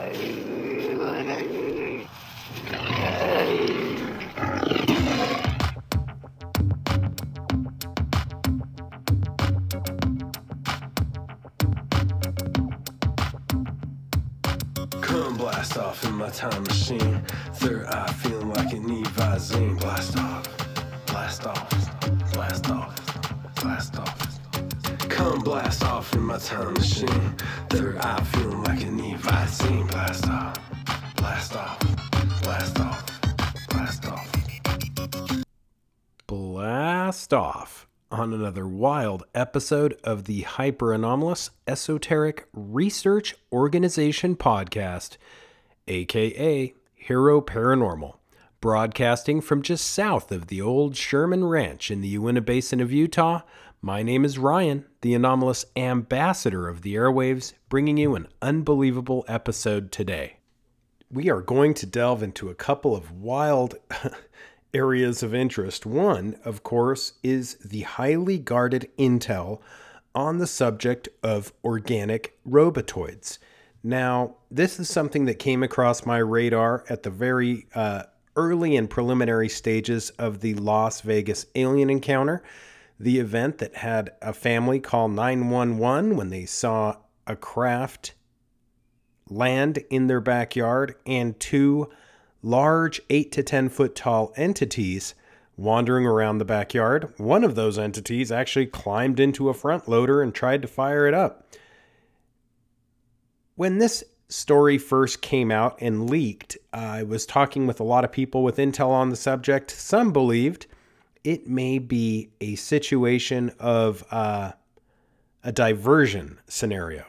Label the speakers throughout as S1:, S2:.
S1: Come blast off in my time machine. Third eye feeling like an Evazine. Blast off, blast off, blast off, blast off. Come blast off in my time machine. Off
S2: on another wild episode of the Hyper Anomalous Esoteric Research Organization podcast, aka Hero Paranormal, broadcasting from just south of the old Sherman Ranch in the Uinta Basin of Utah. My name is Ryan, the anomalous ambassador of the airwaves, bringing you an unbelievable episode today we are going to delve into a couple of wild areas of interest. One, of course, is the highly guarded intel on the subject of organic robotoids. Now, this is something that came across my radar at the very uh, early and preliminary stages of the Las Vegas alien encounter, the event that had a family call 911 when they saw a craft land in their backyard and two large 8 to 10 foot tall entities wandering around the backyard. One of those entities actually climbed into a front loader and tried to fire it up. When this story first came out and leaked, I was talking with a lot of people with intel on the subject. Some believed it may be a situation of uh, a diversion scenario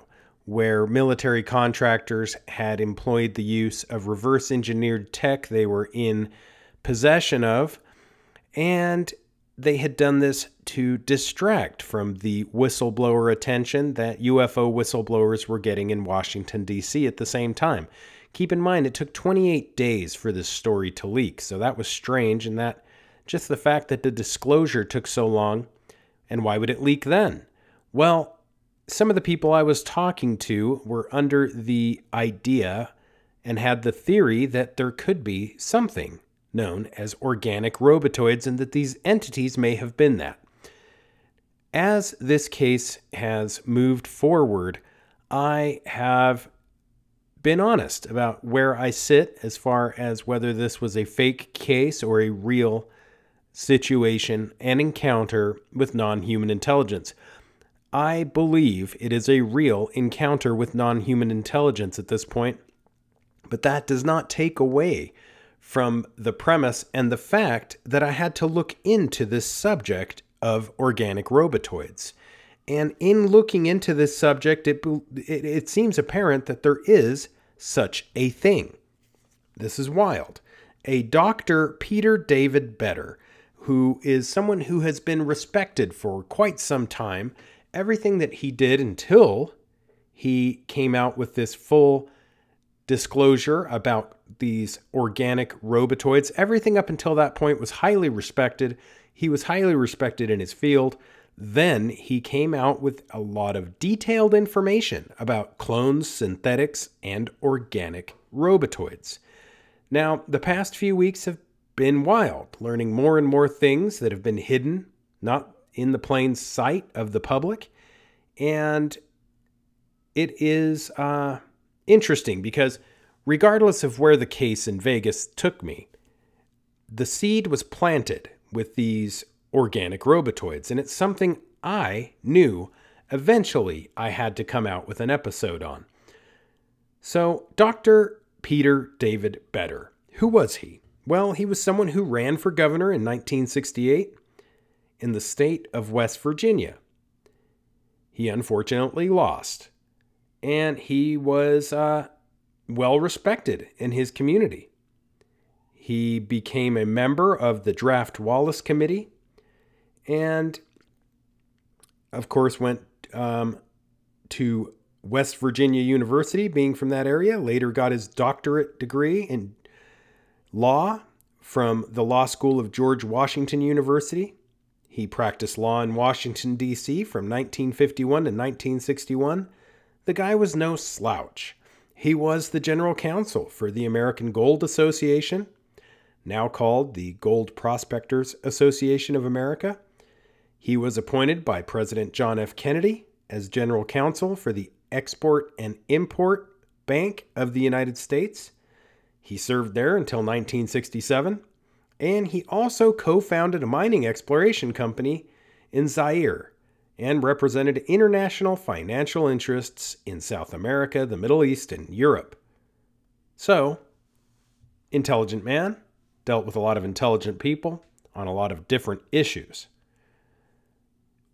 S2: where military contractors had employed the use of reverse engineered tech they were in possession of, and they had done this to distract from the whistleblower attention that UFO whistleblowers were getting in Washington, D.C. at the same time. Keep in mind, it took 28 days for this story to leak, so that was strange, and that just the fact that the disclosure took so long, and why would it leak then? Well, some of the people I was talking to were under the idea and had the theory that there could be something known as organic robotoids and that these entities may have been that. As this case has moved forward, I have been honest about where I sit as far as whether this was a fake case or a real situation and encounter with non human intelligence. I believe it is a real encounter with non human intelligence at this point, but that does not take away from the premise and the fact that I had to look into this subject of organic robotoids. And in looking into this subject, it, it, it seems apparent that there is such a thing. This is wild. A Dr. Peter David Beter, who is someone who has been respected for quite some time everything that he did until he came out with this full disclosure about these organic robotoids. Everything up until that point was highly respected. He was highly respected in his field. Then he came out with a lot of detailed information about clones, synthetics, and organic robotoids. Now, the past few weeks have been wild, learning more and more things that have been hidden, not in the plain sight of the public. And it is uh, interesting because, regardless of where the case in Vegas took me, the seed was planted with these organic robotoids. And it's something I knew eventually I had to come out with an episode on. So, Dr. Peter David Beter, who was he? Well, he was someone who ran for governor in 1968 in the state of West Virginia. He unfortunately lost, and he was uh, well respected in his community. He became a member of the Draft Wallace Committee, and of course, went um, to West Virginia University, being from that area. Later, got his doctorate degree in law from the Law School of George Washington University. He practiced law in Washington, D.C. from 1951 to 1961. The guy was no slouch. He was the general counsel for the American Gold Association, now called the Gold Prospectors Association of America. He was appointed by President John F. Kennedy as general counsel for the Export and Import Bank of the United States. He served there until 1967, and he also co founded a mining exploration company in Zaire and represented international financial interests in South America, the Middle East, and Europe. So, intelligent man, dealt with a lot of intelligent people on a lot of different issues.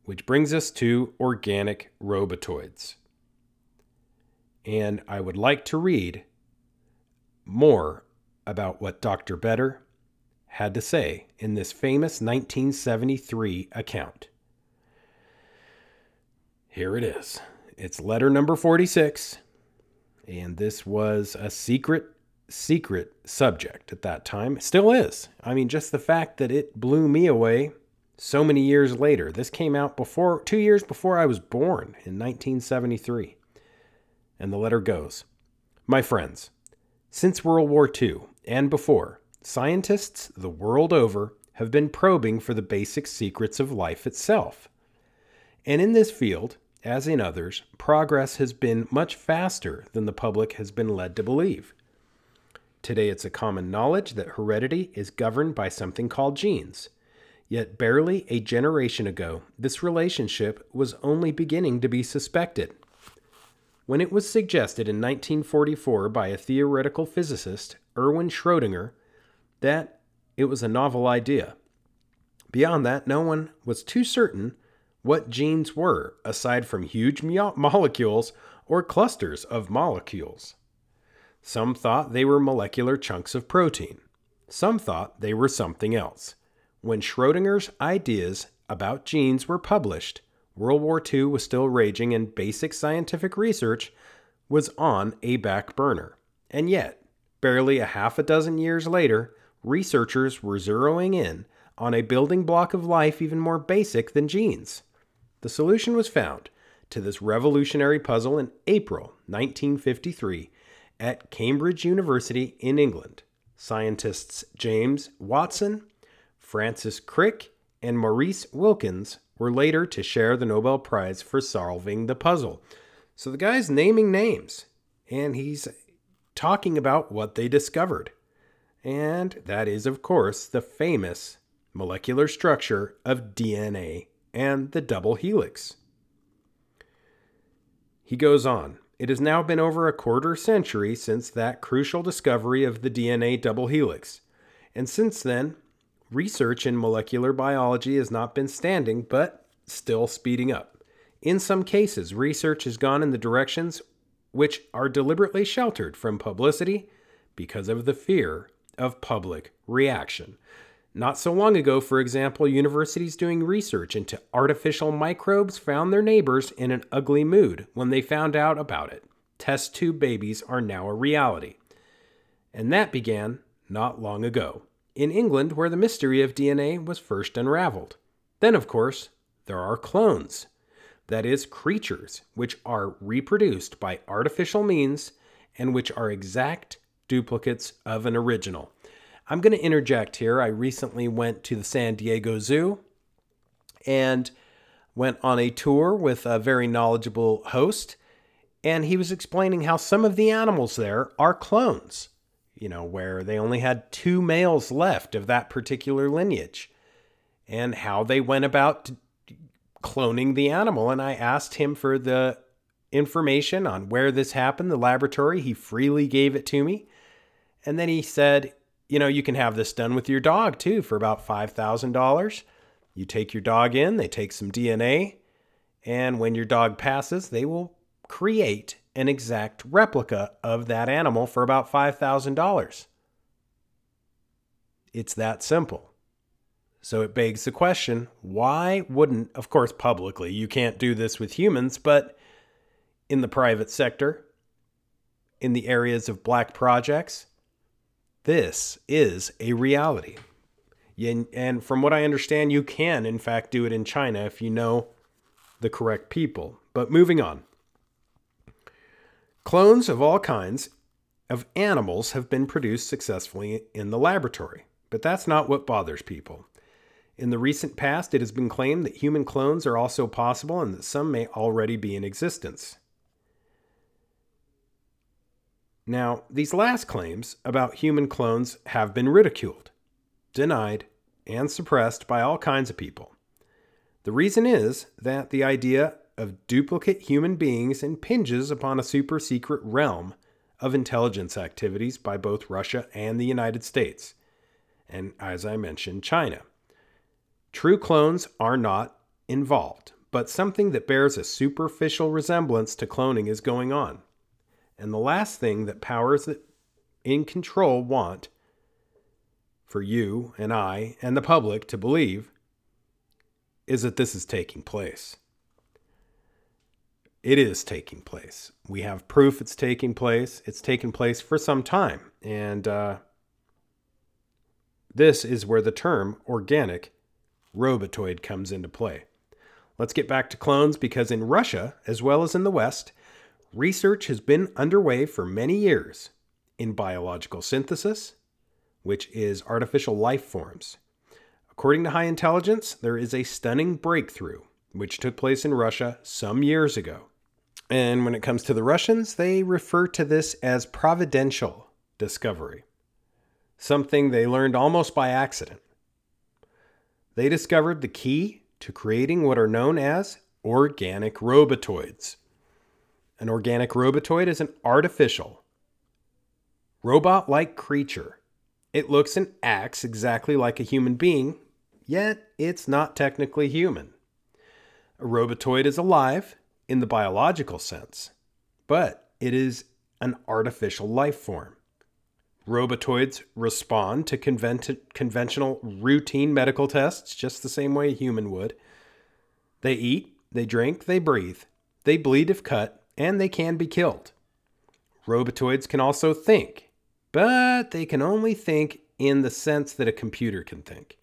S2: Which brings us to organic robotoids. And I would like to read more about what Dr. Beter had to say in this famous 1973 account. Here it is. It's letter number 46. And this was a secret, secret subject at that time. It still is. I mean, just the fact that it blew me away so many years later. This came out before, two years before I was born in 1973. And the letter goes My friends, since World War II and before, scientists the world over have been probing for the basic secrets of life itself. And in this field, as in others, progress has been much faster than the public has been led to believe. Today, it's a common knowledge that heredity is governed by something called genes. Yet, barely a generation ago, this relationship was only beginning to be suspected. When it was suggested in 1944 by a theoretical physicist, Erwin Schrödinger, that it was a novel idea. Beyond that, no one was too certain what genes were, aside from huge mo- molecules or clusters of molecules. Some thought they were molecular chunks of protein. Some thought they were something else. When Schrodinger's ideas about genes were published, World War II was still raging and basic scientific research was on a back burner. And yet, barely a half a dozen years later, researchers were zeroing in on a building block of life even more basic than genes the solution was found to this revolutionary puzzle in April 1953 at Cambridge University in England. Scientists James Watson, Francis Crick, and Maurice Wilkins were later to share the Nobel Prize for solving the puzzle. So the guy's naming names and he's talking about what they discovered. And that is, of course, the famous molecular structure of DNA and the double helix. He goes on It has now been over a quarter century since that crucial discovery of the DNA double helix, and since then, research in molecular biology has not been standing but still speeding up. In some cases, research has gone in the directions which are deliberately sheltered from publicity because of the fear of public reaction. Not so long ago, for example, universities doing research into artificial microbes found their neighbors in an ugly mood when they found out about it. Test tube babies are now a reality. And that began not long ago, in England, where the mystery of DNA was first unraveled. Then, of course, there are clones. That is, creatures which are reproduced by artificial means and which are exact duplicates of an original. I'm going to interject here. I recently went to the San Diego Zoo and went on a tour with a very knowledgeable host. And he was explaining how some of the animals there are clones, you know, where they only had two males left of that particular lineage, and how they went about cloning the animal. And I asked him for the information on where this happened, the laboratory. He freely gave it to me. And then he said, you know, you can have this done with your dog too for about $5,000. You take your dog in, they take some DNA, and when your dog passes, they will create an exact replica of that animal for about $5,000. It's that simple. So it begs the question why wouldn't, of course, publicly, you can't do this with humans, but in the private sector, in the areas of black projects, this is a reality. And from what I understand, you can, in fact, do it in China if you know the correct people. But moving on Clones of all kinds of animals have been produced successfully in the laboratory, but that's not what bothers people. In the recent past, it has been claimed that human clones are also possible and that some may already be in existence. Now, these last claims about human clones have been ridiculed, denied, and suppressed by all kinds of people. The reason is that the idea of duplicate human beings impinges upon a super secret realm of intelligence activities by both Russia and the United States, and as I mentioned, China. True clones are not involved, but something that bears a superficial resemblance to cloning is going on. And the last thing that powers that in control want for you and I and the public to believe is that this is taking place. It is taking place. We have proof it's taking place. It's taken place for some time. And uh, this is where the term organic robotoid comes into play. Let's get back to clones because in Russia, as well as in the West, research has been underway for many years in biological synthesis, which is artificial life forms. According to High Intelligence, there is a stunning breakthrough which took place in Russia some years ago. And when it comes to the Russians, they refer to this as providential discovery, something they learned almost by accident. They discovered the key to creating what are known as organic robotoids. An organic robotoid is an artificial, robot like creature. It looks and acts exactly like a human being, yet it's not technically human. A robotoid is alive in the biological sense, but it is an artificial life form. Robotoids respond to convent- conventional routine medical tests just the same way a human would. They eat, they drink, they breathe, they bleed if cut, and they can be killed. Robotoids can also think, but they can only think in the sense that a computer can think.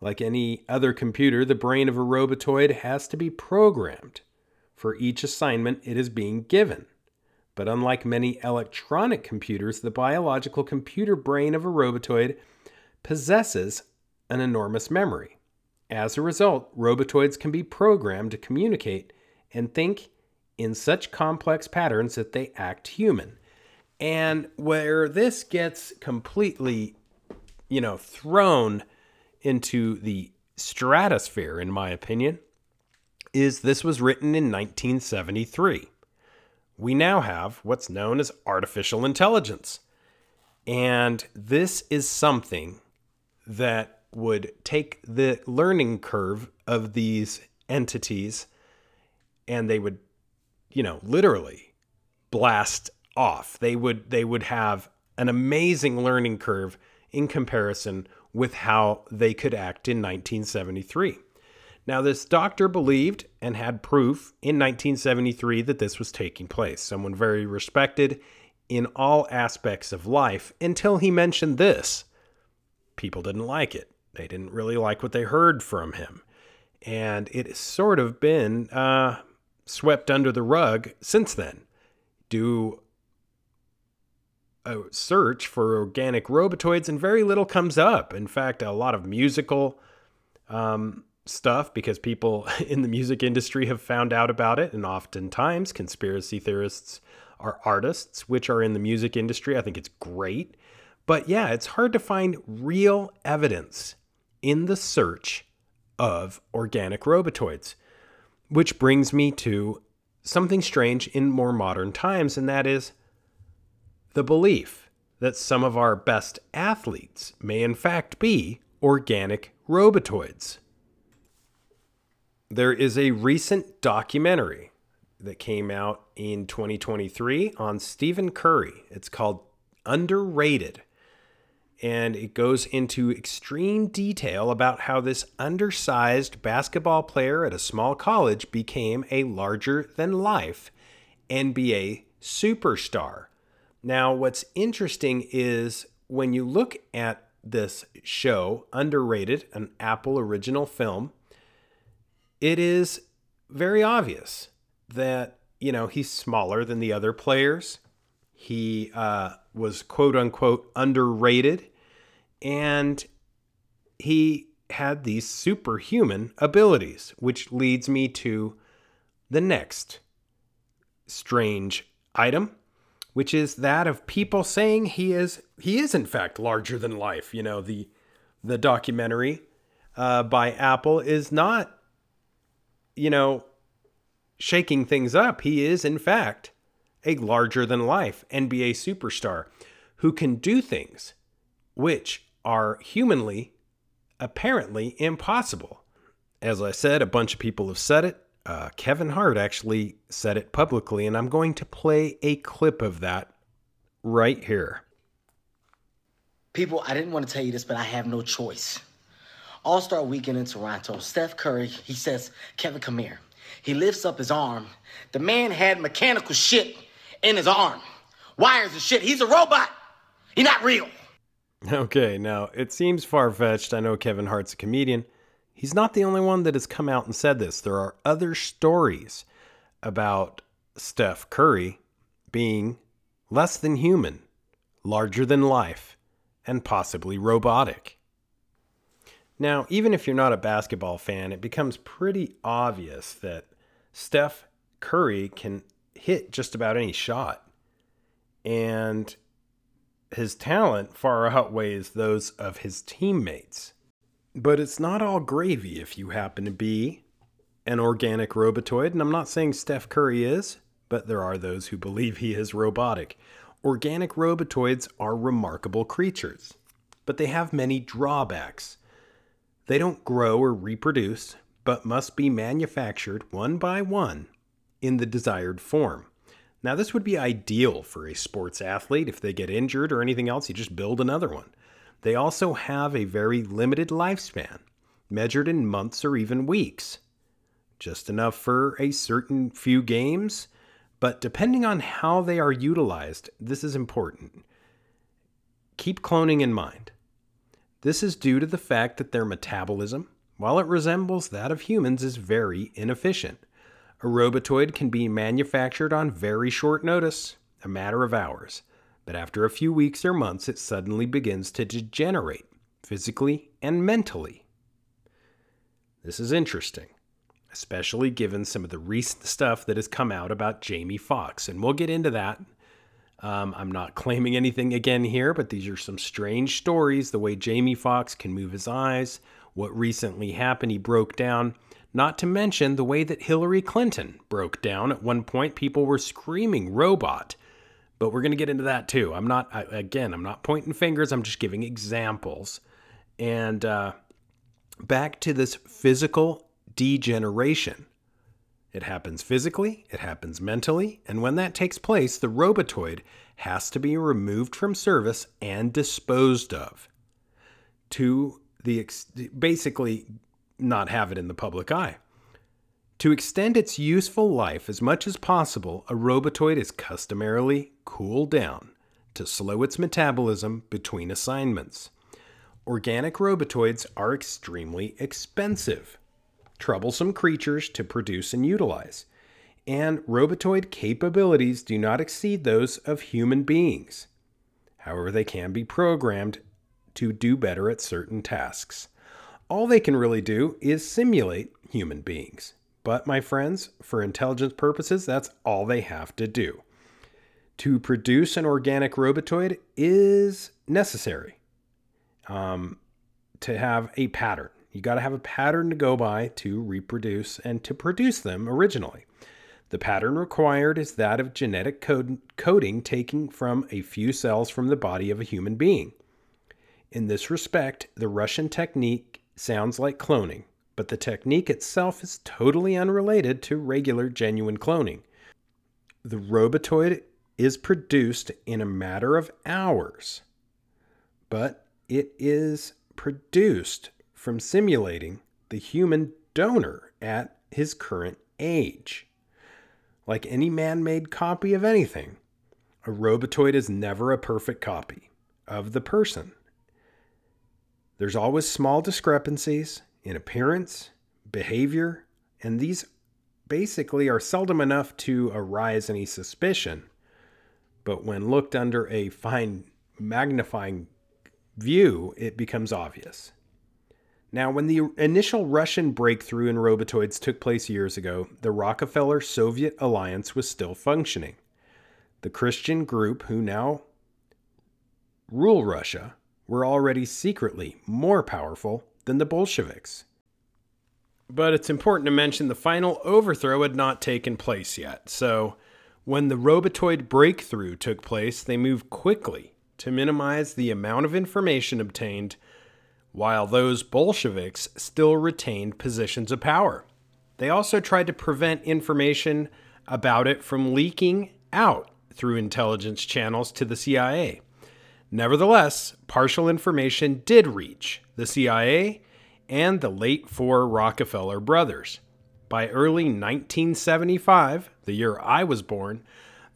S2: Like any other computer, the brain of a robotoid has to be programmed for each assignment it is being given. But unlike many electronic computers, the biological computer brain of a robotoid possesses an enormous memory. As a result, robotoids can be programmed to communicate and think in such complex patterns that they act human. And where this gets completely, you know, thrown into the stratosphere, in my opinion, is this was written in 1973. We now have what's known as artificial intelligence. And this is something that would take the learning curve of these entities and they would you know, literally blast off. They would they would have an amazing learning curve in comparison with how they could act in 1973. Now, this doctor believed and had proof in 1973 that this was taking place. Someone very respected in all aspects of life until he mentioned this. People didn't like it. They didn't really like what they heard from him. And it's sort of been uh, swept under the rug since then. Do a search for organic robotoids, and very little comes up. In fact, a lot of musical um, stuff because people in the music industry have found out about it, and oftentimes conspiracy theorists are artists, which are in the music industry. I think it's great. But yeah, it's hard to find real evidence in the search of organic robotoids. Which brings me to something strange in more modern times, and that is the belief that some of our best athletes may in fact be organic robotoids. There is a recent documentary that came out in 2023 on Stephen Curry. It's called Underrated and it goes into extreme detail about how this undersized basketball player at a small college became a larger than life NBA superstar. Now, what's interesting is when you look at this show, Underrated, an Apple original film, it is very obvious that you know, he's smaller than the other players. He uh, was quote unquote underrated, and he had these superhuman abilities, which leads me to the next strange item, which is that of people saying he is he is in fact larger than life. You know, the the documentary uh, by Apple is not, you know, shaking things up. He is in fact a larger than life NBA superstar who can do things which are humanly apparently impossible. As I said, a bunch of people have said it. Uh, Kevin Hart actually said it publicly, and I'm going to play a clip of that right here.
S3: People, I didn't want to tell you this, but I have no choice. All Star weekend in Toronto, Steph Curry, he says, Kevin, come here. He lifts up his arm. The man had mechanical shit in his arm, wires and shit. He's a robot. He's not real.
S2: Okay, now it seems far fetched. I know Kevin Hart's a comedian. He's not the only one that has come out and said this. There are other stories about Steph Curry being less than human, larger than life, and possibly robotic. Now, even if you're not a basketball fan, it becomes pretty obvious that Steph Curry can hit just about any shot. And his talent far outweighs those of his teammates. But it's not all gravy if you happen to be an organic robotoid, and I'm not saying Steph Curry is, but there are those who believe he is robotic. Organic robotoids are remarkable creatures, but they have many drawbacks. They don't grow or reproduce, but must be manufactured one by one in the desired form. Now, this would be ideal for a sports athlete. If they get injured or anything else, you just build another one. They also have a very limited lifespan, measured in months or even weeks. Just enough for a certain few games, but depending on how they are utilized, this is important. Keep cloning in mind. This is due to the fact that their metabolism, while it resembles that of humans, is very inefficient. A robotoid can be manufactured on very short notice, a matter of hours, but after a few weeks or months, it suddenly begins to degenerate, physically and mentally. This is interesting, especially given some of the recent stuff that has come out about Jamie Foxx, and we'll get into that. Um, I'm not claiming anything again here, but these are some strange stories. The way Jamie Foxx can move his eyes, what recently happened, he broke down not to mention the way that Hillary Clinton broke down. At one point, people were screaming robot. But we're going to get into that too. I'm not, I, again, I'm not pointing fingers, I'm just giving examples. And uh, back to this physical degeneration. It happens physically, it happens mentally, and when that takes place, the robotoid has to be removed from service and disposed of to the ex- basically not have it in the public eye. To extend its useful life as much as possible, a robotoid is customarily cooled down to slow its metabolism between assignments. Organic robotoids are extremely expensive, troublesome creatures to produce and utilize, and robotoid capabilities do not exceed those of human beings. However, they can be programmed to do better at certain tasks all they can really do is simulate human beings. But, my friends, for intelligence purposes, that's all they have to do. To produce an organic robotoid is necessary um, to have a pattern. You got to have a pattern to go by to reproduce and to produce them originally. The pattern required is that of genetic code- coding taken from a few cells from the body of a human being. In this respect, the Russian technique sounds like cloning, but the technique itself is totally unrelated to regular genuine cloning. The robotoid is produced in a matter of hours, but it is produced from simulating the human donor at his current age. Like any man made copy of anything, a robotoid is never a perfect copy of the person. There's always small discrepancies in appearance, behavior, and these basically are seldom enough to arise any suspicion. But when looked under a fine magnifying view, it becomes obvious. Now, when the initial Russian breakthrough in robotoids took place years ago, the Rockefeller Soviet alliance was still functioning. The Christian group who now rule Russia were already secretly more powerful than the Bolsheviks. But it's important to mention the final overthrow had not taken place yet. So, when the Robotoid breakthrough took place, they moved quickly to minimize the amount of information obtained, while those Bolsheviks still retained positions of power. They also tried to prevent information about it from leaking out through intelligence channels to the CIA. Nevertheless, partial information did reach the CIA and the late four Rockefeller brothers. By early 1975, the year I was born,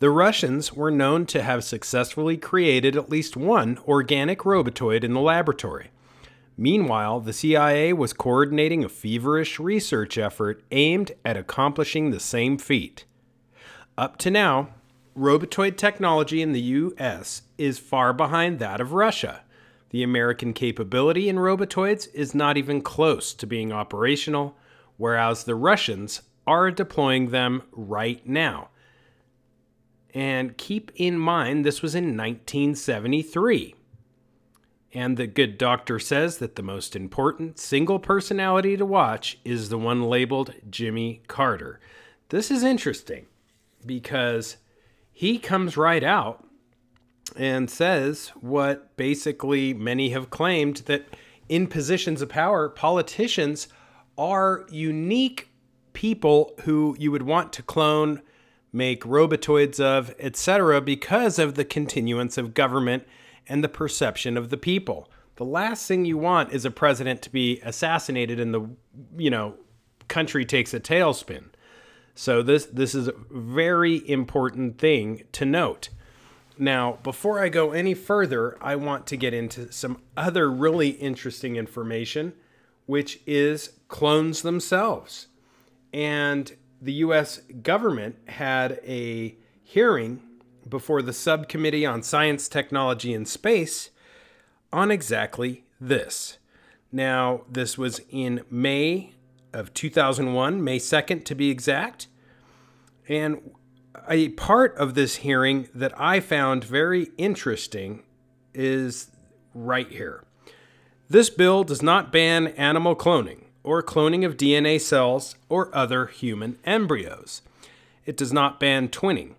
S2: the Russians were known to have successfully created at least one organic robotoid in the laboratory. Meanwhile, the CIA was coordinating a feverish research effort aimed at accomplishing the same feat. Up to now, robotoid technology in the US is far behind that of Russia. The American capability in robotoids is not even close to being operational, whereas the Russians are deploying them right now. And keep in mind, this was in 1973. And the good doctor says that the most important single personality to watch is the one labeled Jimmy Carter. This is interesting because he comes right out and says what basically many have claimed that in positions of power, politicians are unique people who you would want to clone, make robotoids of, etc., because of the continuance of government and the perception of the people. The last thing you want is a president to be assassinated and the you know country takes a tailspin. So this this is a very important thing to note. Now, before I go any further, I want to get into some other really interesting information, which is clones themselves. And the US government had a hearing before the Subcommittee on Science, Technology, and Space on exactly this. Now, this was in May of 2001, May 2nd to be exact. And a part of this hearing that I found very interesting is right here. This bill does not ban animal cloning or cloning of DNA cells or other human embryos. It does not ban twinning.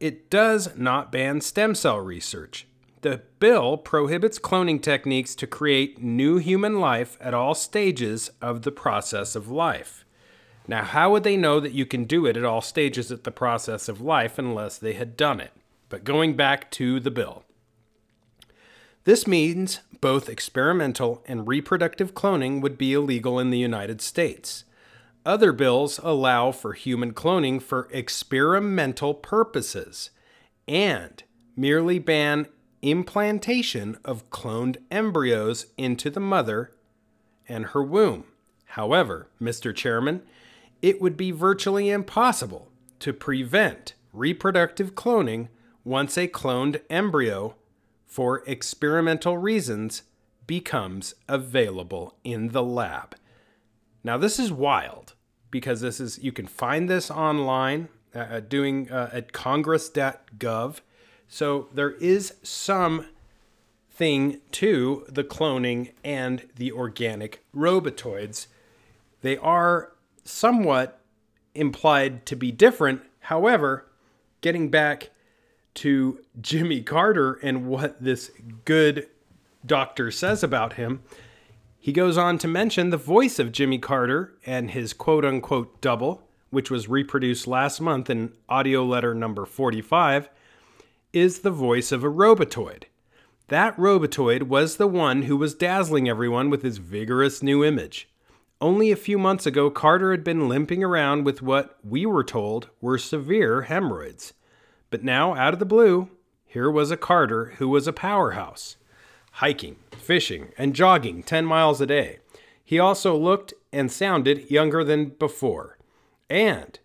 S2: It does not ban stem cell research. The bill prohibits cloning techniques to create new human life at all stages of the process of life. Now, how would they know that you can do it at all stages of the process of life unless they had done it? But going back to the bill. This means both experimental and reproductive cloning would be illegal in the United States. Other bills allow for human cloning for experimental purposes and merely ban implantation of cloned embryos into the mother and her womb. However, Mr. Chairman, it would be virtually impossible to prevent reproductive cloning once a cloned embryo, for experimental reasons, becomes available in the lab. Now, this is wild because this is you can find this online uh, doing uh, at congress.gov. So there is some thing to the cloning and the organic robotoids. They are somewhat implied to be different. However, getting back to Jimmy Carter and what this good doctor says about him, he goes on to mention the voice of Jimmy Carter and his quote unquote double, which was reproduced last month in audio letter number 45, is the voice of a robotoid. That robotoid was the one who was dazzling everyone with his vigorous new image. Only a few months ago, Carter had been limping around with what we were told were severe hemorrhoids. But now, out of the blue, here was a Carter who was a powerhouse, hiking, fishing, and jogging 10 miles a day. He also looked and sounded younger than before. And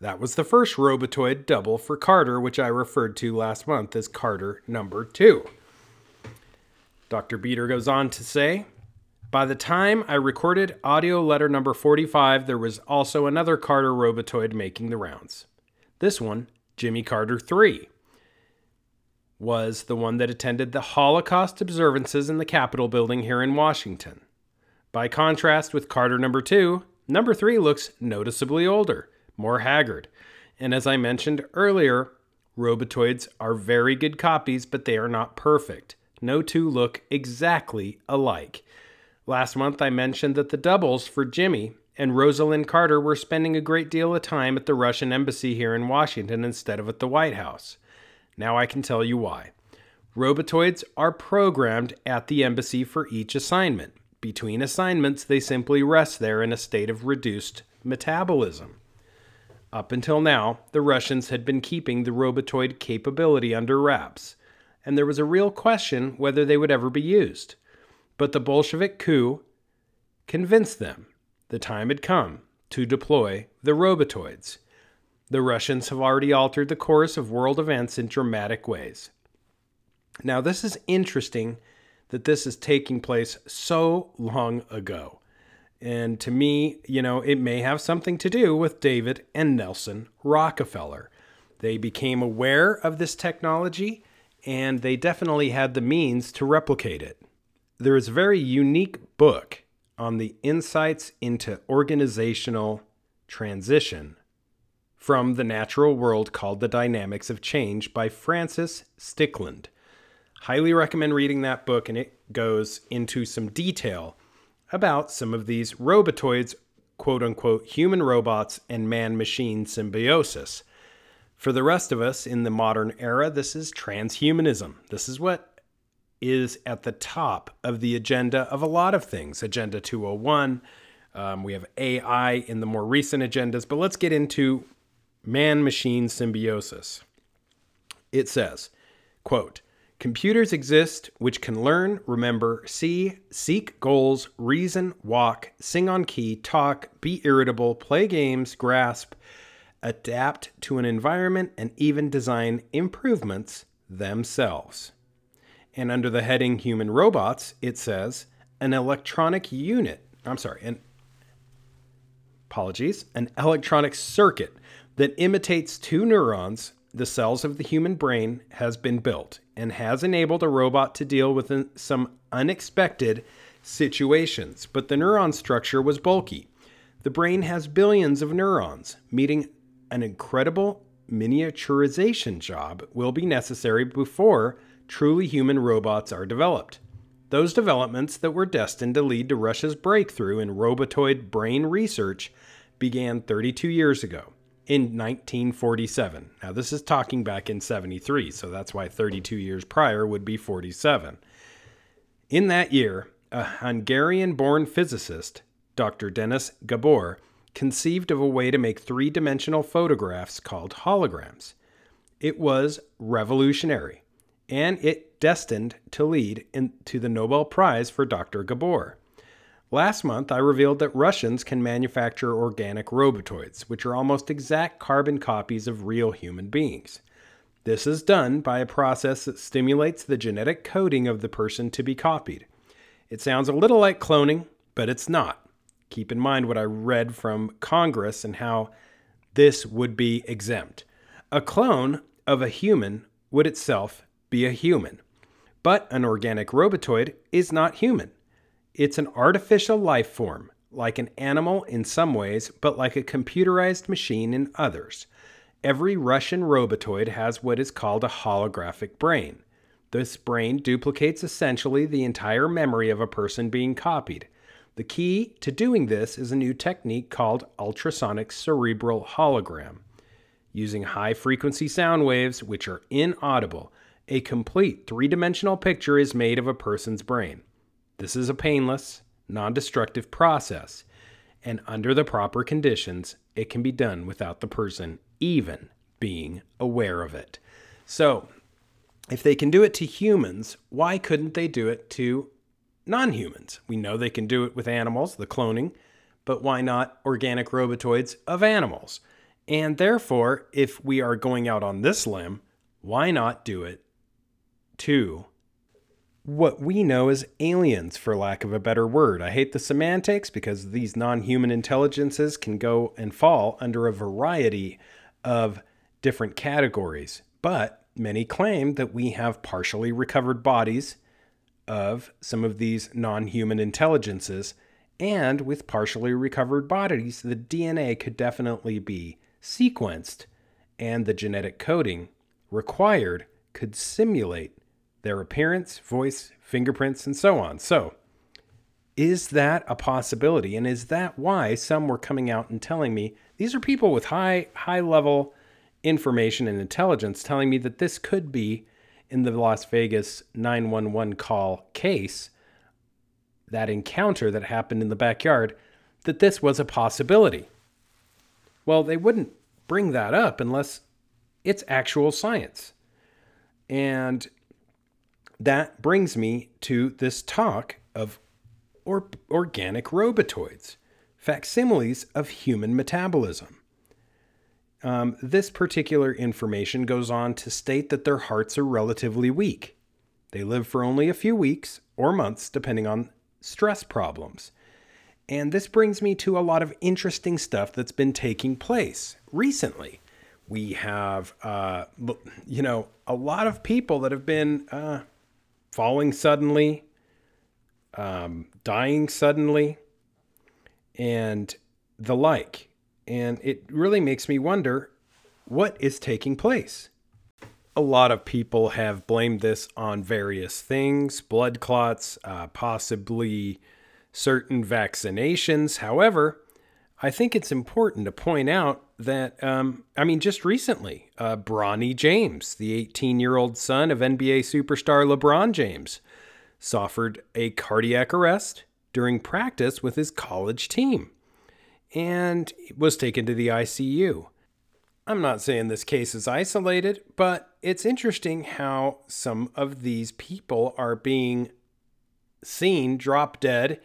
S2: that was the first Robotoid double for Carter, which I referred to last month as Carter number two. Dr. Beter goes on to say By the time I recorded audio letter number 45, there was also another Carter Robotoid making the rounds. This one, Jimmy Carter 3, was the one that attended the Holocaust observances in the Capitol building here in Washington. By contrast with Carter number 2, number 3 looks noticeably older, more haggard. And as I mentioned earlier, Robotoids are very good copies, but they are not perfect. No two look exactly alike. Last month, I mentioned that the doubles for Jimmy and Rosalynn Carter were spending a great deal of time at the Russian embassy here in Washington instead of at the White House. Now I can tell you why. Robotoids are programmed at the embassy for each assignment. Between assignments, they simply rest there in a state of reduced metabolism. Up until now, the Russians had been keeping the Robotoid capability under wraps and there was a real question whether they would ever be used. But the Bolshevik coup convinced them the time had come to deploy the robotoids. The Russians have already altered the course of world events in dramatic ways. Now, this is interesting that this is taking place so long ago. And to me, you know, it may have something to do with David and Nelson Rockefeller. They became aware of this technology and they definitely had the means to replicate it. There is a very unique book on the insights into organizational transition from the natural world called The Dynamics of Change by Francis Stickland. Highly recommend reading that book, and it goes into some detail about some of these robotoids, quote unquote, human robots and man machine symbiosis. For the rest of us in the modern era, this is transhumanism. This is what is at the top of the agenda of a lot of things. Agenda 201. Um, we have AI in the more recent agendas, but let's get into man machine symbiosis. It says, quote, Computers exist which can learn, remember, see, seek goals, reason, walk, sing on key, talk, be irritable, play games, grasp, adapt to an environment, and even design improvements themselves. And under the heading Human Robots, it says an electronic unit, I'm sorry, an apologies, an electronic circuit that imitates two neurons, the cells of the human brain, has been built and has enabled a robot to deal with some unexpected situations. But the neuron structure was bulky. The brain has billions of neurons, meeting an incredible miniaturization job will be necessary before truly human robots are developed. Those developments that were destined to lead to Russia's breakthrough in robotoid brain research began 32 years ago in 1947. Now, this is talking back in 73, so that's why 32 years prior would be 47. In that year, a Hungarian born physicist, Dr. Denis Gabor, conceived of a way to make three dimensional photographs called holograms. It was revolutionary, and it destined to lead to the Nobel Prize for Dr. Gabor. Last month, I revealed that Russians can manufacture organic robotoids, which are almost exact carbon copies of real human beings. This is done by a process that stimulates the genetic coding of the person to be copied. It sounds a little like cloning, but it's not keep in mind what I read from Congress and how this would be exempt. A clone of a human would itself be a human, but an organic robotoid is not human. It's an artificial life form, like an animal in some ways, but like a computerized machine in others. Every Russian robotoid has what is called a holographic brain. This brain duplicates essentially the entire memory of a person being copied. The key to doing this is a new technique called ultrasonic cerebral hologram. Using high frequency sound waves, which are inaudible, a complete three dimensional picture is made of a person's brain. This is a painless, non destructive process, and under the proper conditions, it can be done without the person even being aware of it. So, if they can do it to humans, why couldn't they do it to non humans. We know they can do it with animals, the cloning, but why not organic robotoids of animals? And therefore, if we are going out on this limb, why not do it to what we know as aliens, for lack of a better word? I hate the semantics because these non human intelligences can go and fall under a variety of different categories. But many claim that we have partially recovered bodies of some of these non human intelligences. And with partially recovered bodies, the DNA could definitely be sequenced, and the genetic coding required could simulate their appearance, voice, fingerprints, and so on. So, is that a possibility? And is that why some were coming out and telling me these are people with high high level information and intelligence telling me that this could be in the Las Vegas 911 call case, that encounter that happened in the backyard, that this was a possibility. Well, they wouldn't bring that up unless it's actual science. And that brings me to this talk of or, organic robotoids, facsimiles of human metabolism. Um, this particular information goes on to state that their hearts are relatively weak. They live for only a few weeks or months, depending on stress problems. And this brings me to a lot of interesting stuff that's been taking place recently. We have, uh, you know, a lot of people that have been uh, falling suddenly, um, dying suddenly, and the like. And it really makes me wonder what is taking place. A lot of people have blamed this on various things blood clots, uh, possibly certain vaccinations. However, I think it's important to point out that, um, I mean, just recently, uh, Bronny James, the 18 year old son of NBA superstar LeBron James, suffered a cardiac arrest during practice with his college team and was taken to the ICU. I'm not saying this case is isolated, but it's interesting how some of these people are being seen drop dead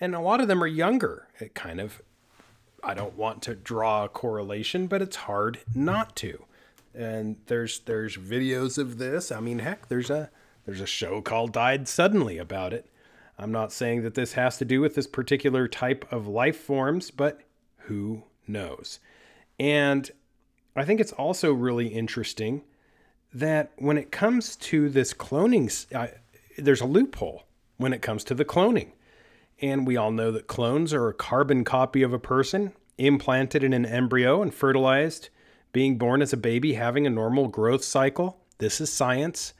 S2: and a lot of them are younger. It kind of, I don't want to draw a correlation, but it's hard not to. And there's there's videos of this. I mean, heck, there's a there's a show called Died Suddenly about it. I'm not saying that this has to do with this particular type of life forms, but who knows? And I think it's also really interesting that when it comes to this cloning, uh, there's a loophole when it comes to the cloning. And we all know that clones are a carbon copy of a person implanted in an embryo and fertilized, being born as a baby, having a normal growth cycle. This is science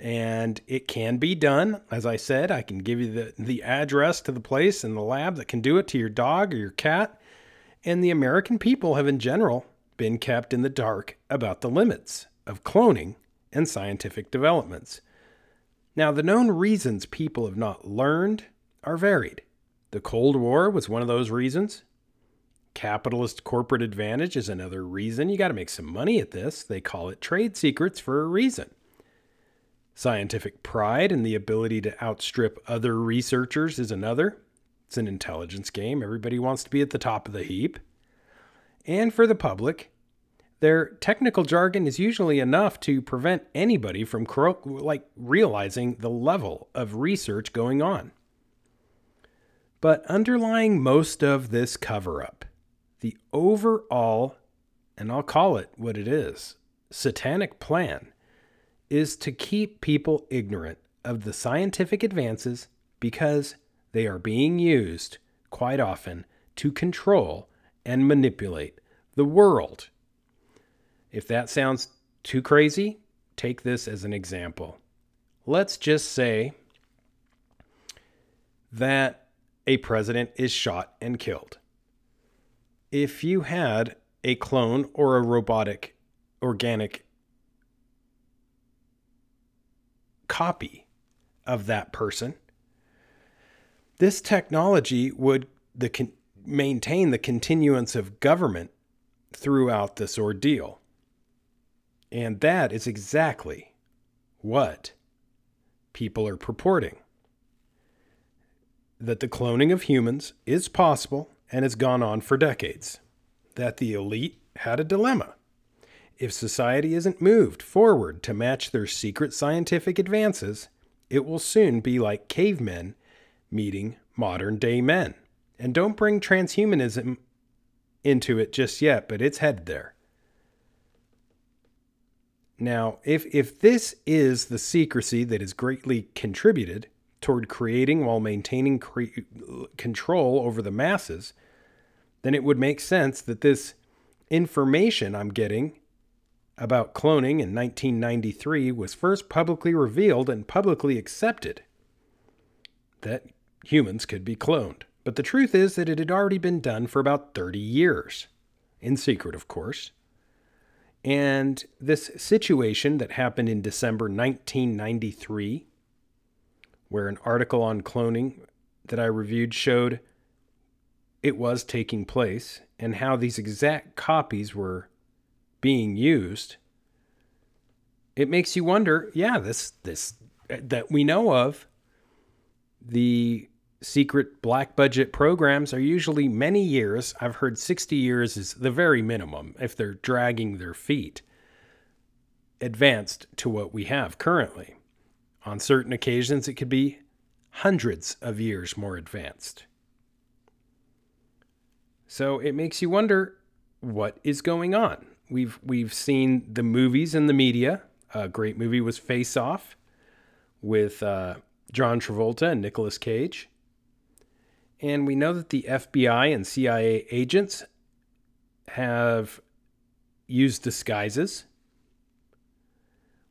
S2: and it can be done. As I said, I can give you the, the address to the place in the lab that can do it to your dog or your cat. And the American people have, in general, been kept in the dark about the limits of cloning and scientific developments. Now, the known reasons people have not learned are varied. The Cold War was one of those reasons. Capitalist corporate advantage is another reason. You got to make some money at this. They call it trade secrets for a reason. Scientific pride and the ability to outstrip other researchers is another. It's an intelligence game. Everybody wants to be at the top of the heap. And for the public, their technical jargon is usually enough to prevent anybody from like realizing the level of research going on. But underlying most of this cover up, the overall, and I'll call it what it is, satanic plan is to keep people ignorant of the scientific advances because they are being used quite often to control and manipulate the world. If that sounds too crazy, take this as an example. Let's just say that a president is shot and killed. If you had a clone or a robotic organic copy of that person, this technology would the con- maintain the continuance of government throughout this ordeal. And that is exactly what people are purporting that the cloning of humans is possible and has gone on for decades, that the elite had a dilemma. If society isn't moved forward to match their secret scientific advances, it will soon be like cavemen meeting modern day men. And don't bring transhumanism into it just yet, but it's headed there. Now, if, if this is the secrecy that has greatly contributed toward creating while maintaining cre- control over the masses, then it would make sense that this information I'm getting about cloning in 1993 was first publicly revealed and publicly accepted that humans could be cloned. But the truth is that it had already been done for about 30 years, in secret, of course. And this situation that happened in December 1993, where an article on cloning that I reviewed showed it was taking place and how these exact copies were being used, it makes you wonder, yeah, this this uh, that we know of the secret black budget programs are usually many years. I've heard 60 years is the very minimum if they're dragging their feet advanced to what we have currently. On certain occasions, it could be hundreds of years more advanced. So it makes you wonder what is going on. We've we've seen the movies and the media. A great movie was Face Off with uh, John Travolta and Nicolas Cage. And we know that the FBI and CIA agents have used disguises,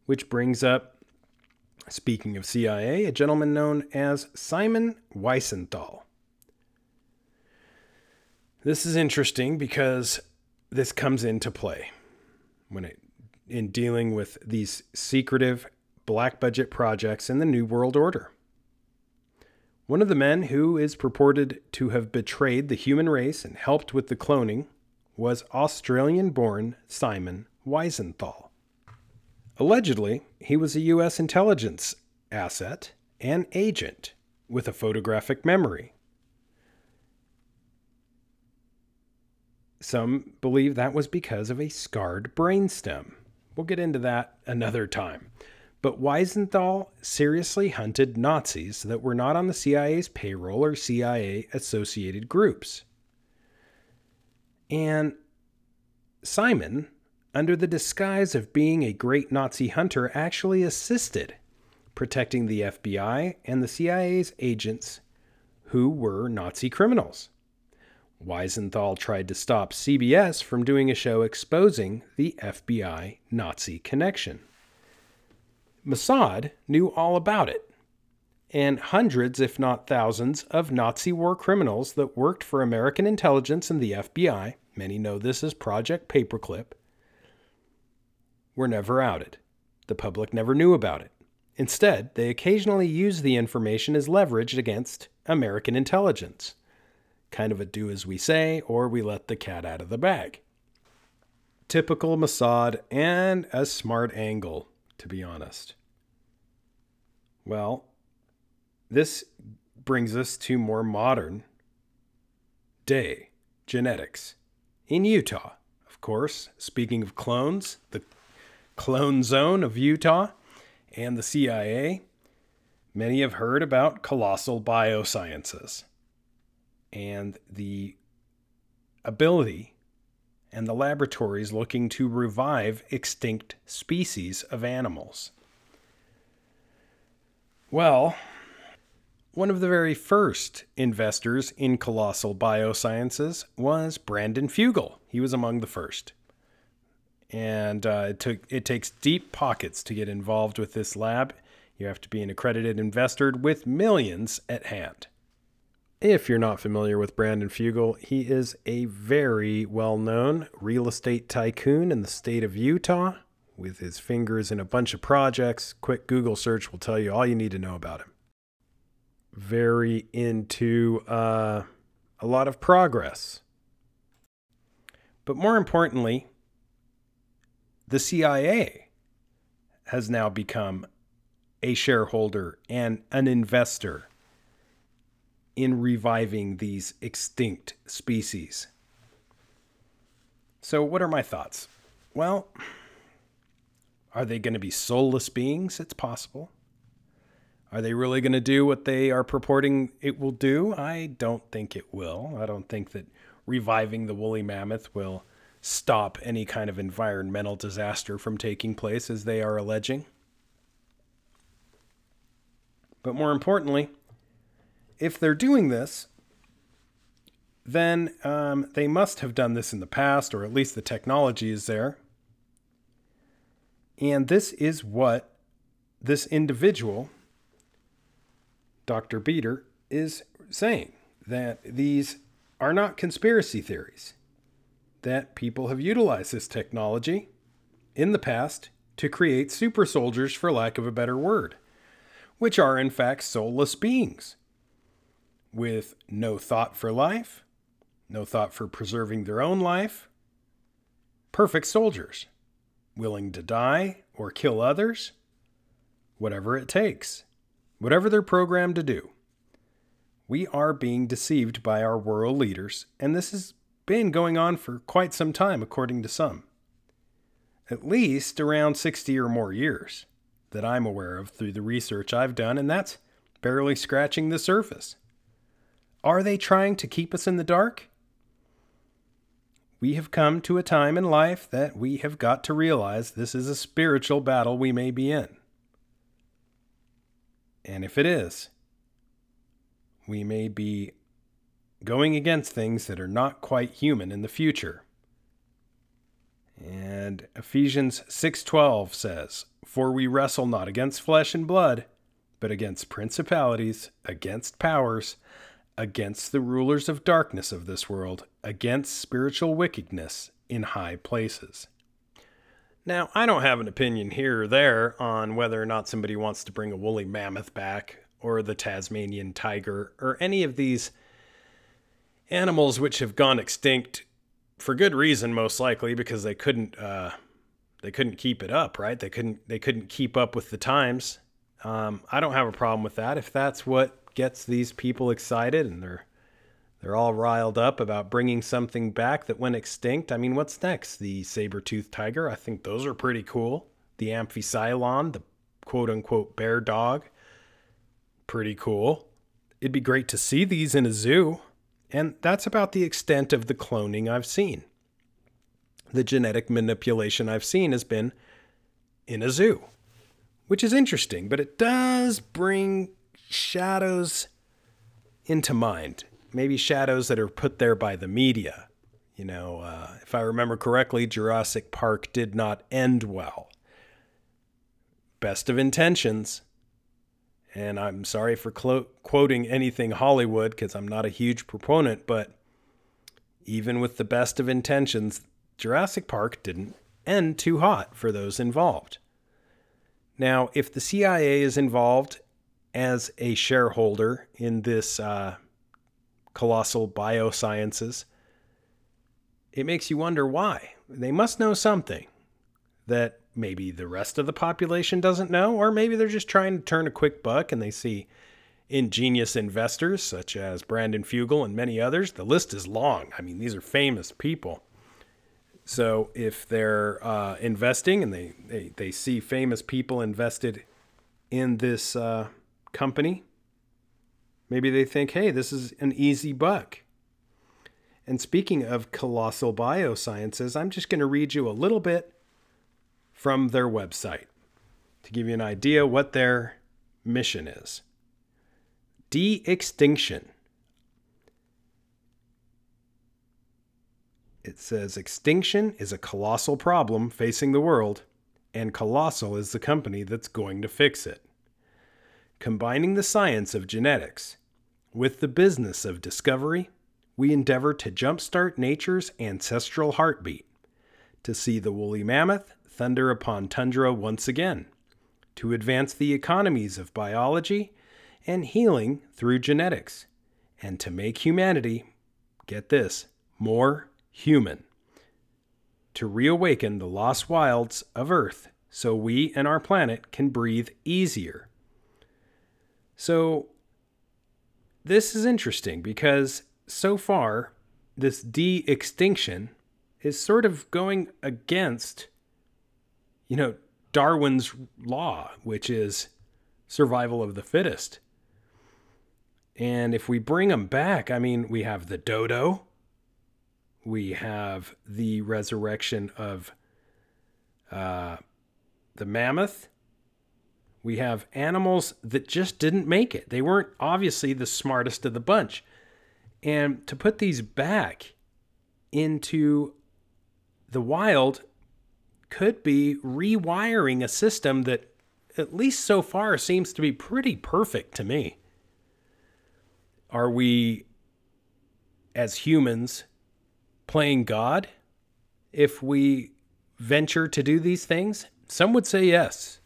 S2: which brings up, speaking of CIA, a gentleman known as Simon Wiesenthal. This is interesting because this comes into play when it in dealing with these secretive black budget projects in the New World Order. One of the men who is purported to have betrayed the human race and helped with the cloning was Australian born Simon Wiesenthal. Allegedly, he was a U.S. intelligence asset and agent with a photographic memory Some believe that was because of a scarred brainstem. We'll get into that another time. But Wiesenthal seriously hunted Nazis that were not on the CIA's payroll or CIA associated groups. And Simon, under the disguise of being a great Nazi hunter, actually assisted protecting the FBI and the CIA's agents who were Nazi criminals. Wiesenthal tried to stop CBS from doing a show exposing the FBI Nazi connection. Mossad knew all about it, and hundreds, if not thousands, of Nazi war criminals that worked for American intelligence and the FBI, many know this as Project Paperclip, were never outed. The public never knew about it. Instead, they occasionally used the information as leverage against American intelligence kind of a do as we say, or we let the cat out of the bag. Typical Mossad and a smart angle, to be honest. Well, this brings us to more modern day genetics in Utah. Of course, speaking of clones, the clone zone of Utah and the CIA, many have heard about colossal biosciences and the ability and the laboratories looking to revive extinct species of animals. Well, one of the very first investors in colossal biosciences was Brandon Fugal. He was among the first. And uh, it, took, it takes deep pockets to get involved with this lab. You have to be an accredited investor with millions at hand. If you're not familiar with Brandon Fugal, he is a very well known real estate tycoon in the state of Utah with his fingers in a bunch of projects. Quick Google search will tell you all you need to know about him. Very into uh, a lot of progress. But more importantly, the CIA has now become a shareholder and an investor in reviving these extinct species. So, what are my thoughts? Well, are they going to be soulless beings? It's possible. Are they really going to do what they are purporting it will do? I don't think it will. I don't think that reviving the woolly mammoth will stop any kind of environmental disaster from taking place, as they are alleging. But more importantly, if they're doing this, then um, they must have done this in the past, or at least the technology is there. And this is what this individual Dr. Beter is saying that these are not conspiracy theories, that people have utilized this technology in the past to create super soldiers, for lack of a better word, which are in fact soulless beings with no thought for life, no thought for preserving their own life. Perfect soldiers, willing to die or kill others, whatever it takes whatever they're programmed to do. We are being deceived by our world leaders, and this has been going on for quite some time, according to some. At least around 60 or more years that I'm aware of through the research I've done, and that's barely scratching the surface. Are they trying to keep us in the dark? We have come to a time in life that we have got to realize this is a spiritual battle we may be in. And if it is, we may be going against things that are not quite human in the future. And Ephesians 6:12 says, "For we wrestle not against flesh and blood, but against principalities, against powers, against the rulers of darkness of this world, against spiritual wickedness in high places." Now, I don't have an opinion here or there on whether or not somebody wants to bring a woolly mammoth back or the Tasmanian tiger or any of these animals which have gone extinct for good reason most likely because they couldn't uh, they couldn't keep it up, right? They couldn't they couldn't keep up with the times. Um, I don't have a problem with that if that's what gets these people excited and they're they're all riled up about bringing something back that went extinct. I mean, what's next? The saber-toothed tiger? I think those are pretty cool. The amphicyon, the quote unquote bear dog. Pretty cool. It'd be great to see these in a zoo. And that's about the extent of the cloning I've seen. The genetic manipulation I've seen has been in a zoo, which is interesting, but it does bring shadows into mind maybe shadows that are put there by the media. You know, uh, if I remember correctly, Jurassic Park did not end well. Best of intentions. And I'm sorry for clo- quoting anything Hollywood because I'm not a huge proponent, but even with the best of intentions, Jurassic Park didn't end too hot for those involved. Now, if the CIA is involved as a shareholder in this uh, colossal biosciences, it makes you wonder why. They must know something that maybe the rest of the population doesn't know, or maybe they're just trying to turn a quick buck and they see ingenious investors such as Brandon Fugal and many others. The list is long. I mean, these are famous people. So if they're uh, investing and they, they, they see famous people invested in this uh, company, Maybe they think, hey, this is an easy buck. And speaking of colossal biosciences, I'm just going to read you a little bit from their website to give you an idea what their mission is. De extinction. It says extinction is a colossal problem facing the world, and Colossal is the company that's going to fix it. Combining the science of genetics, with the business of discovery, we endeavor to jumpstart nature's ancestral heartbeat, to see the woolly mammoth thunder upon tundra once again, to advance the economies of biology and healing through genetics, and to make humanity, get this, more human, to reawaken the lost wilds of Earth so we and our planet can breathe easier. So, this is interesting because so far, this de extinction is sort of going against, you know, Darwin's law, which is survival of the fittest. And if we bring them back, I mean, we have the dodo, we have the resurrection of uh, the mammoth. We have animals that just didn't make it. They weren't obviously the smartest of the bunch. And to put these back into the wild could be rewiring a system that, at least so far, seems to be pretty perfect to me. Are we, as humans, playing God if we venture to do these things? Some would say yes.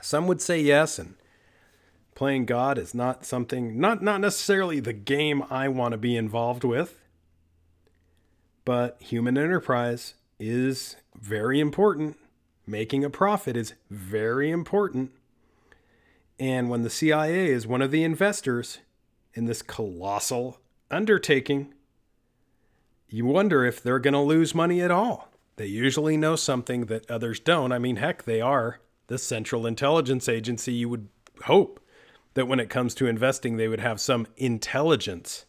S2: Some would say yes, and playing God is not something, not, not necessarily the game I want to be involved with. But human enterprise is very important. Making a profit is very important. And when the CIA is one of the investors in this colossal undertaking, you wonder if they're going to lose money at all. They usually know something that others don't. I mean, heck, they are the Central Intelligence Agency. You would hope that when it comes to investing, they would have some intelligence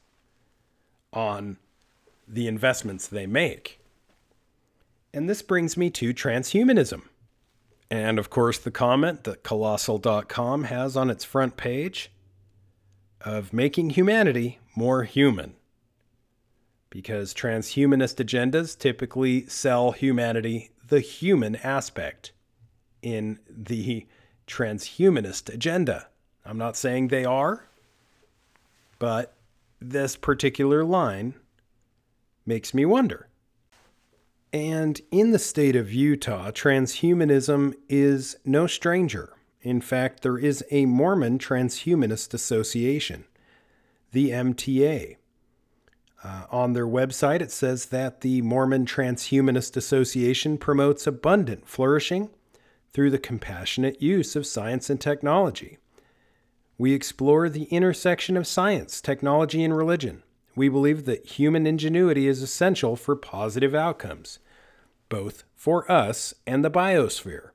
S2: on the investments they make. And this brings me to transhumanism. And of course, the comment that Colossal.com has on its front page of making humanity more human. Because transhumanist agendas typically sell humanity the human aspect in the transhumanist agenda. I'm not saying they are, but this particular line makes me wonder. And in the state of Utah, transhumanism is no stranger. In fact, there is a Mormon Transhumanist Association, the MTA. Uh, on their website, it says that the Mormon Transhumanist Association promotes abundant flourishing through the compassionate use of science and technology. We explore the intersection of science, technology, and religion. We believe that human ingenuity is essential for positive outcomes, both for us and the biosphere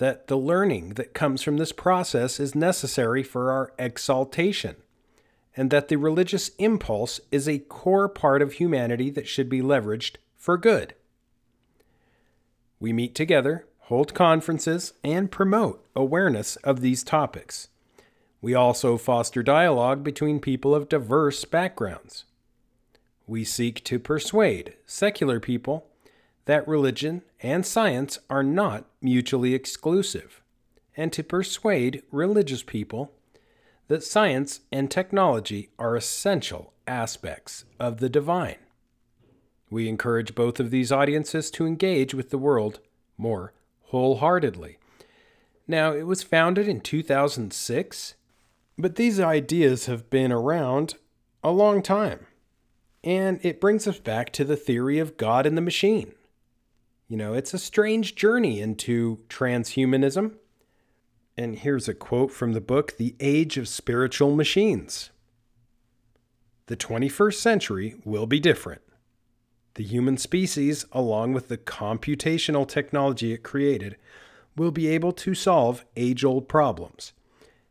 S2: that the learning that comes from this process is necessary for our exaltation, and that the religious impulse is a core part of humanity that should be leveraged for good. We meet together, hold conferences, and promote awareness of these topics. We also foster dialogue between people of diverse backgrounds. We seek to persuade secular people that religion and science are not mutually exclusive, and to persuade religious people that science and technology are essential aspects of the divine. We encourage both of these audiences to engage with the world more wholeheartedly. Now, it was founded in 2006, but these ideas have been around a long time. And it brings us back to the theory of God and the machine. You know, it's a strange journey into transhumanism. And here's a quote from the book, The Age of Spiritual Machines. The 21st century will be different. The human species, along with the computational technology it created, will be able to solve age old problems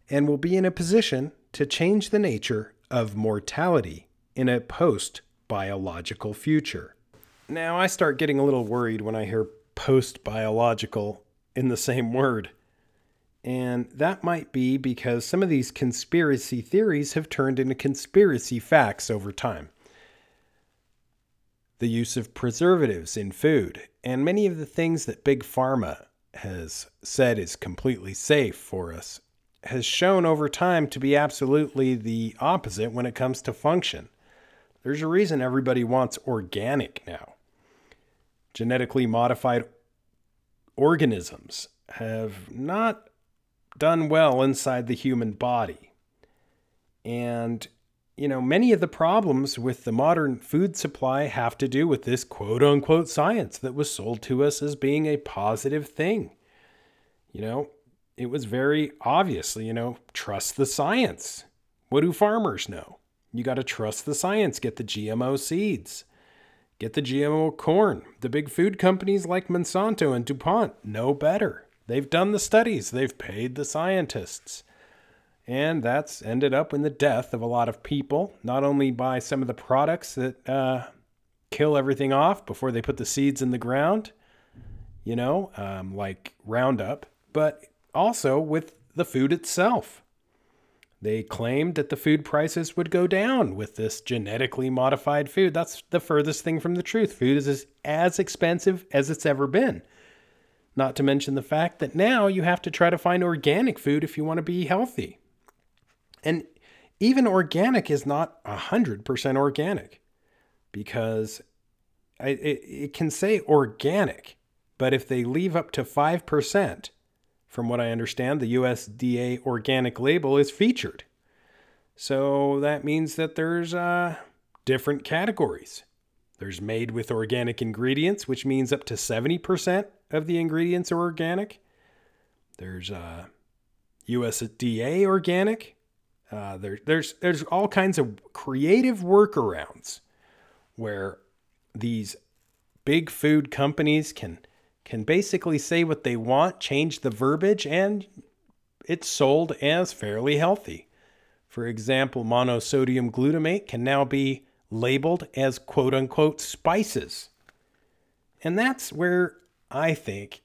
S2: and will be in a position to change the nature of mortality in a post biological future. Now, I start getting a little worried when I hear post biological in the same word. And that might be because some of these conspiracy theories have turned into conspiracy facts over time. The use of preservatives in food, and many of the things that Big Pharma has said is completely safe for us, has shown over time to be absolutely the opposite when it comes to function. There's a reason everybody wants organic now genetically modified organisms have not done well inside the human body. And, you know, many of the problems with the modern food supply have to do with this quote unquote science that was sold to us as being a positive thing. You know, it was very obviously, you know, trust the science. What do farmers know? You got to trust the science, get the GMO seeds, get the GMO corn. The big food companies like Monsanto and DuPont know better. They've done the studies, they've paid the scientists. And that's ended up in the death of a lot of people, not only by some of the products that uh, kill everything off before they put the seeds in the ground, you know, um, like Roundup, but also with the food itself. They claimed that the food prices would go down with this genetically modified food. That's the furthest thing from the truth. Food is as expensive as it's ever been. Not to mention the fact that now you have to try to find organic food if you want to be healthy. And even organic is not 100% organic because it, it can say organic, but if they leave up to 5%, from what I understand, the USDA organic label is featured. So that means that there's uh, different categories. There's made with organic ingredients, which means up to 70% of the ingredients are organic. There's uh, USDA organic. Uh, there, there's there's all kinds of creative workarounds where these big food companies can can basically say what they want, change the verbiage, and it's sold as fairly healthy. For example, monosodium glutamate can now be labeled as quote unquote spices. And that's where I think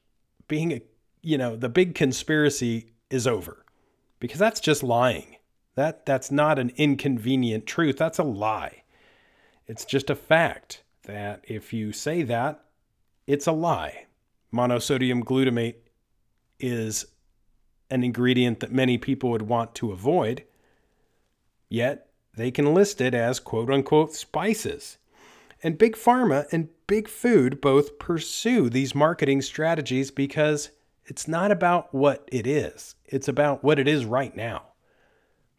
S2: being a, you know, the big conspiracy is over because that's just lying. That that's not an inconvenient truth. That's a lie. It's just a fact that if you say that, it's a lie. Monosodium glutamate is an ingredient that many people would want to avoid, yet they can list it as quote unquote spices. And Big Pharma and Big Food both pursue these marketing strategies because it's not about what it is, it's about what it is right now.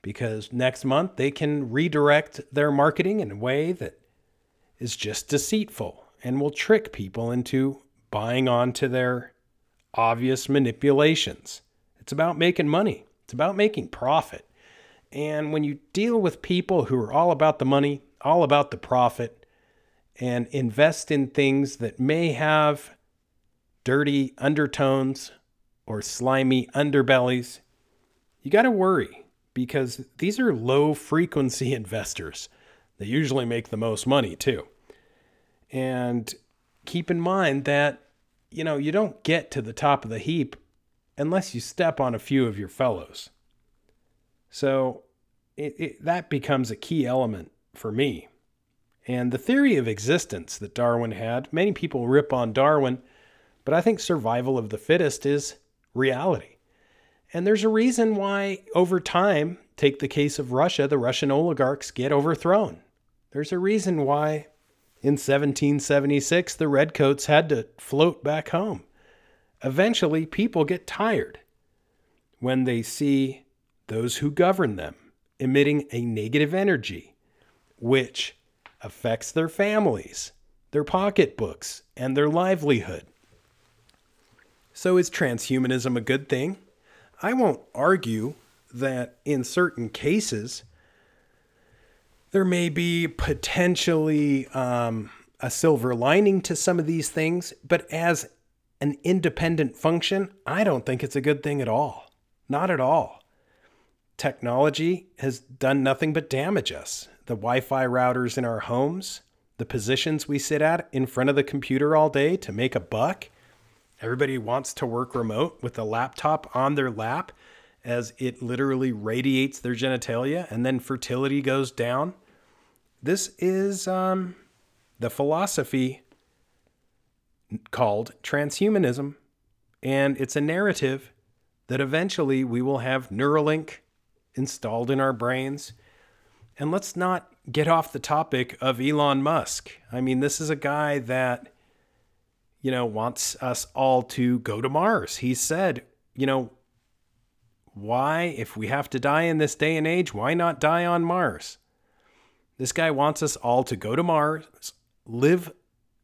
S2: Because next month they can redirect their marketing in a way that is just deceitful and will trick people into buying onto their obvious manipulations. It's about making money, it's about making profit. And when you deal with people who are all about the money, all about the profit, and invest in things that may have dirty undertones or slimy underbellies, you got to worry because these are low frequency investors. They usually make the most money too. And keep in mind that, you know, you don't get to the top of the heap unless you step on a few of your fellows. So it, it, that becomes a key element for me. And the theory of existence that Darwin had, many people rip on Darwin, but I think survival of the fittest is reality. And there's a reason why, over time, take the case of Russia, the Russian oligarchs get overthrown. There's a reason why in 1776 the redcoats had to float back home. Eventually, people get tired when they see those who govern them emitting a negative energy, which affects their families, their pocketbooks, and their livelihood. So, is transhumanism a good thing? I won't argue that in certain cases, there may be potentially um, a silver lining to some of these things, but as an independent function, I don't think it's a good thing at all. Not at all technology has done nothing but damage us. The Wi Fi routers in our homes, the positions we sit at in front of the computer all day to make a buck. Everybody wants to work remote with a laptop on their lap as it literally radiates their genitalia and then fertility goes down. This is um, the philosophy called transhumanism, and it's a narrative that eventually we will have Neuralink installed in our brains. And let's not get off the topic of Elon Musk. I mean, this is a guy that, you know, wants us all to go to Mars. He said, you know, why, if we have to die in this day and age, why not die on Mars? This guy wants us all to go to Mars, live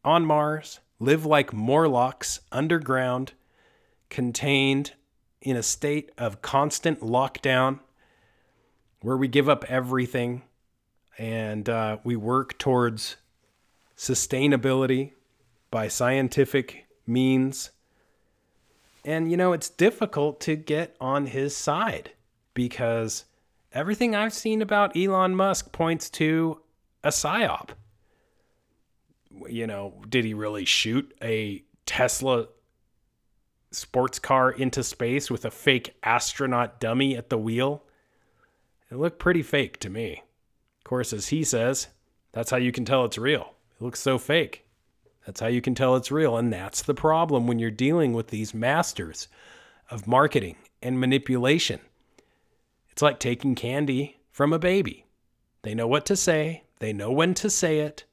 S2: on Mars, live like Morlocks underground, contained in a state of constant lockdown where we give up everything and uh, we work towards sustainability by scientific means. And, you know, it's difficult to get on his side because everything I've seen about Elon Musk points to a psyop. You know, did he really shoot a Tesla sports car into space with a fake astronaut dummy at the wheel? It looked pretty fake to me. Of course, as he says, that's how you can tell it's real. It looks so fake. That's how you can tell it's real. And that's the problem when you're dealing with these masters of marketing and manipulation. It's like taking candy from a baby. They know what to say, they know when to say it.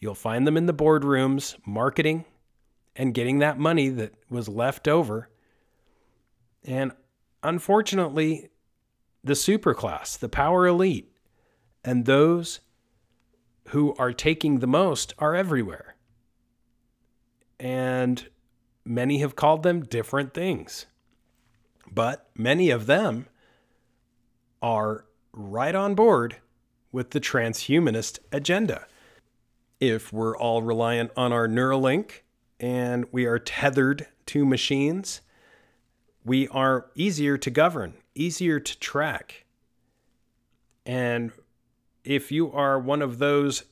S2: You'll find them in the boardrooms marketing and getting that money that was left over. And unfortunately, the superclass, the power elite, and those who are taking the most are everywhere. And many have called them different things. But many of them are right on board with the transhumanist agenda. If we're all reliant on our Neuralink and we are tethered to machines, we are easier to govern, easier to track. And if you are one of those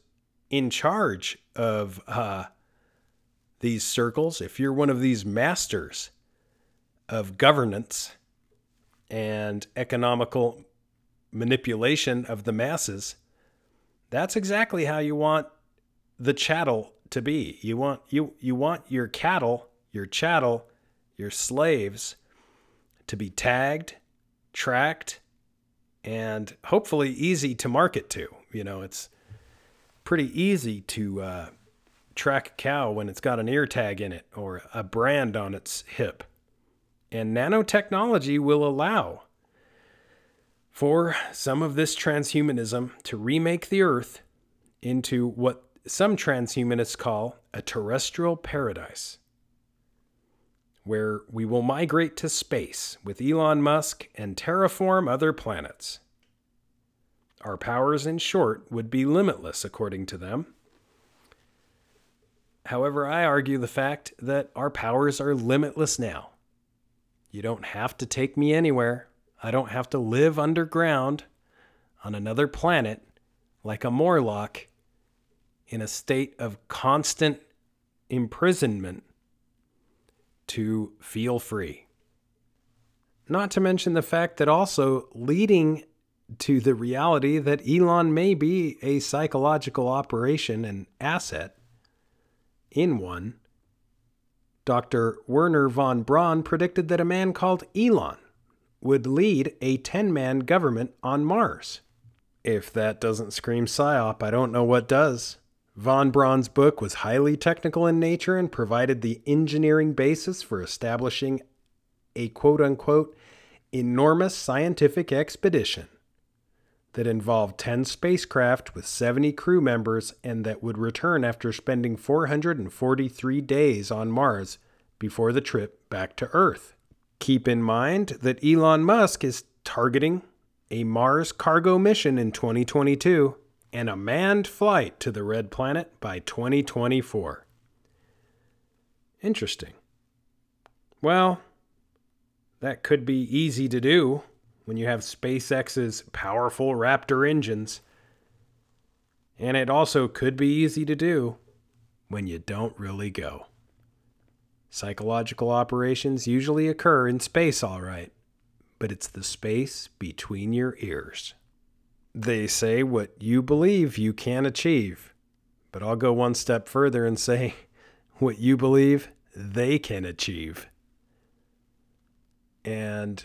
S2: in charge of uh, these circles, if you're one of these masters of governance and economical manipulation of the masses, that's exactly how you want the chattel to be. You want you you want your cattle, your chattel, your slaves to be tagged, tracked, and hopefully easy to market to. You know, it's pretty easy to uh, track a cow when it's got an ear tag in it or a brand on its hip. And nanotechnology will allow for some of this transhumanism to remake the earth into what some transhumanists call a terrestrial paradise, where we will migrate to space with Elon Musk and terraform other planets. Our powers, in short, would be limitless, according to them. However, I argue the fact that our powers are limitless now. You don't have to take me anywhere. I don't have to live underground on another planet like a Morlock in a state of constant imprisonment to feel free. Not to mention the fact that also leading to the reality that Elon may be a psychological operation and asset in one, Dr. Wernher von Braun predicted that a man called Elon would lead a 10 man government on Mars. If that doesn't scream PSYOP, I don't know what does. Von Braun's book was highly technical in nature and provided the engineering basis for establishing a quote unquote enormous scientific expedition that involved 10 spacecraft with 70 crew members and that would return after spending 443 days on Mars before the trip back to Earth. Keep in mind that Elon Musk is targeting a Mars cargo mission in 2022 and a manned flight to the Red Planet by 2024. Interesting. Well, that could be easy to do when you have SpaceX's powerful Raptor engines. And it also could be easy to do when you don't really go. Psychological operations usually occur in space, all right, but it's the space between your ears. They say what you believe you can achieve, but I'll go one step further and say what you believe they can achieve. And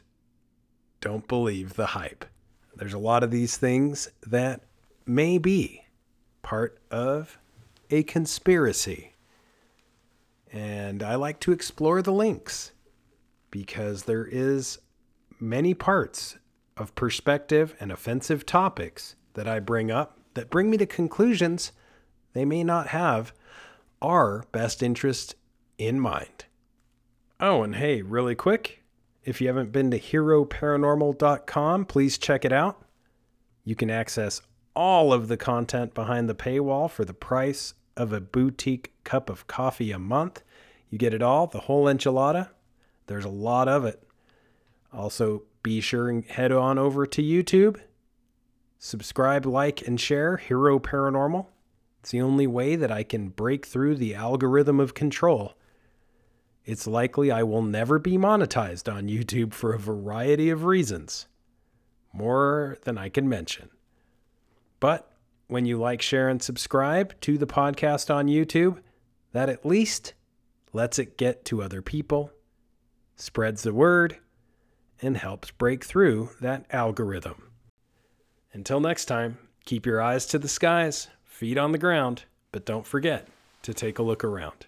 S2: don't believe the hype. There's a lot of these things that may be part of a conspiracy. And I like to explore the links because there is many parts of perspective and offensive topics that I bring up that bring me to conclusions they may not have our best interest in mind. Oh, and hey, really quick, if you haven't been to heroparanormal.com, please check it out. You can access all of the content behind the paywall for the price of a boutique cup of coffee a month. You get it all, the whole enchilada. There's a lot of it. Also, be sure and head on over to YouTube. Subscribe, like, and share Hero Paranormal. It's the only way that I can break through the algorithm of control. It's likely I will never be monetized on YouTube for a variety of reasons, more than I can mention. But when you like, share, and subscribe to the podcast on YouTube, that at least lets it get to other people, spreads the word, and helps break through that algorithm. Until next time, keep your eyes to the skies, feet on the ground, but don't forget to take a look around.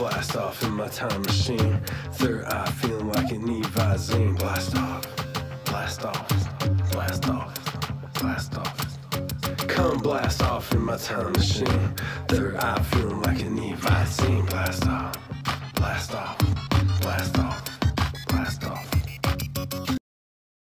S1: blast off in my time machine. Third eye feeling like an need Blast off, blast off, blast off, blast off. Come blast off in my time machine. Third eye feeling like an need Blast off, blast off, blast off.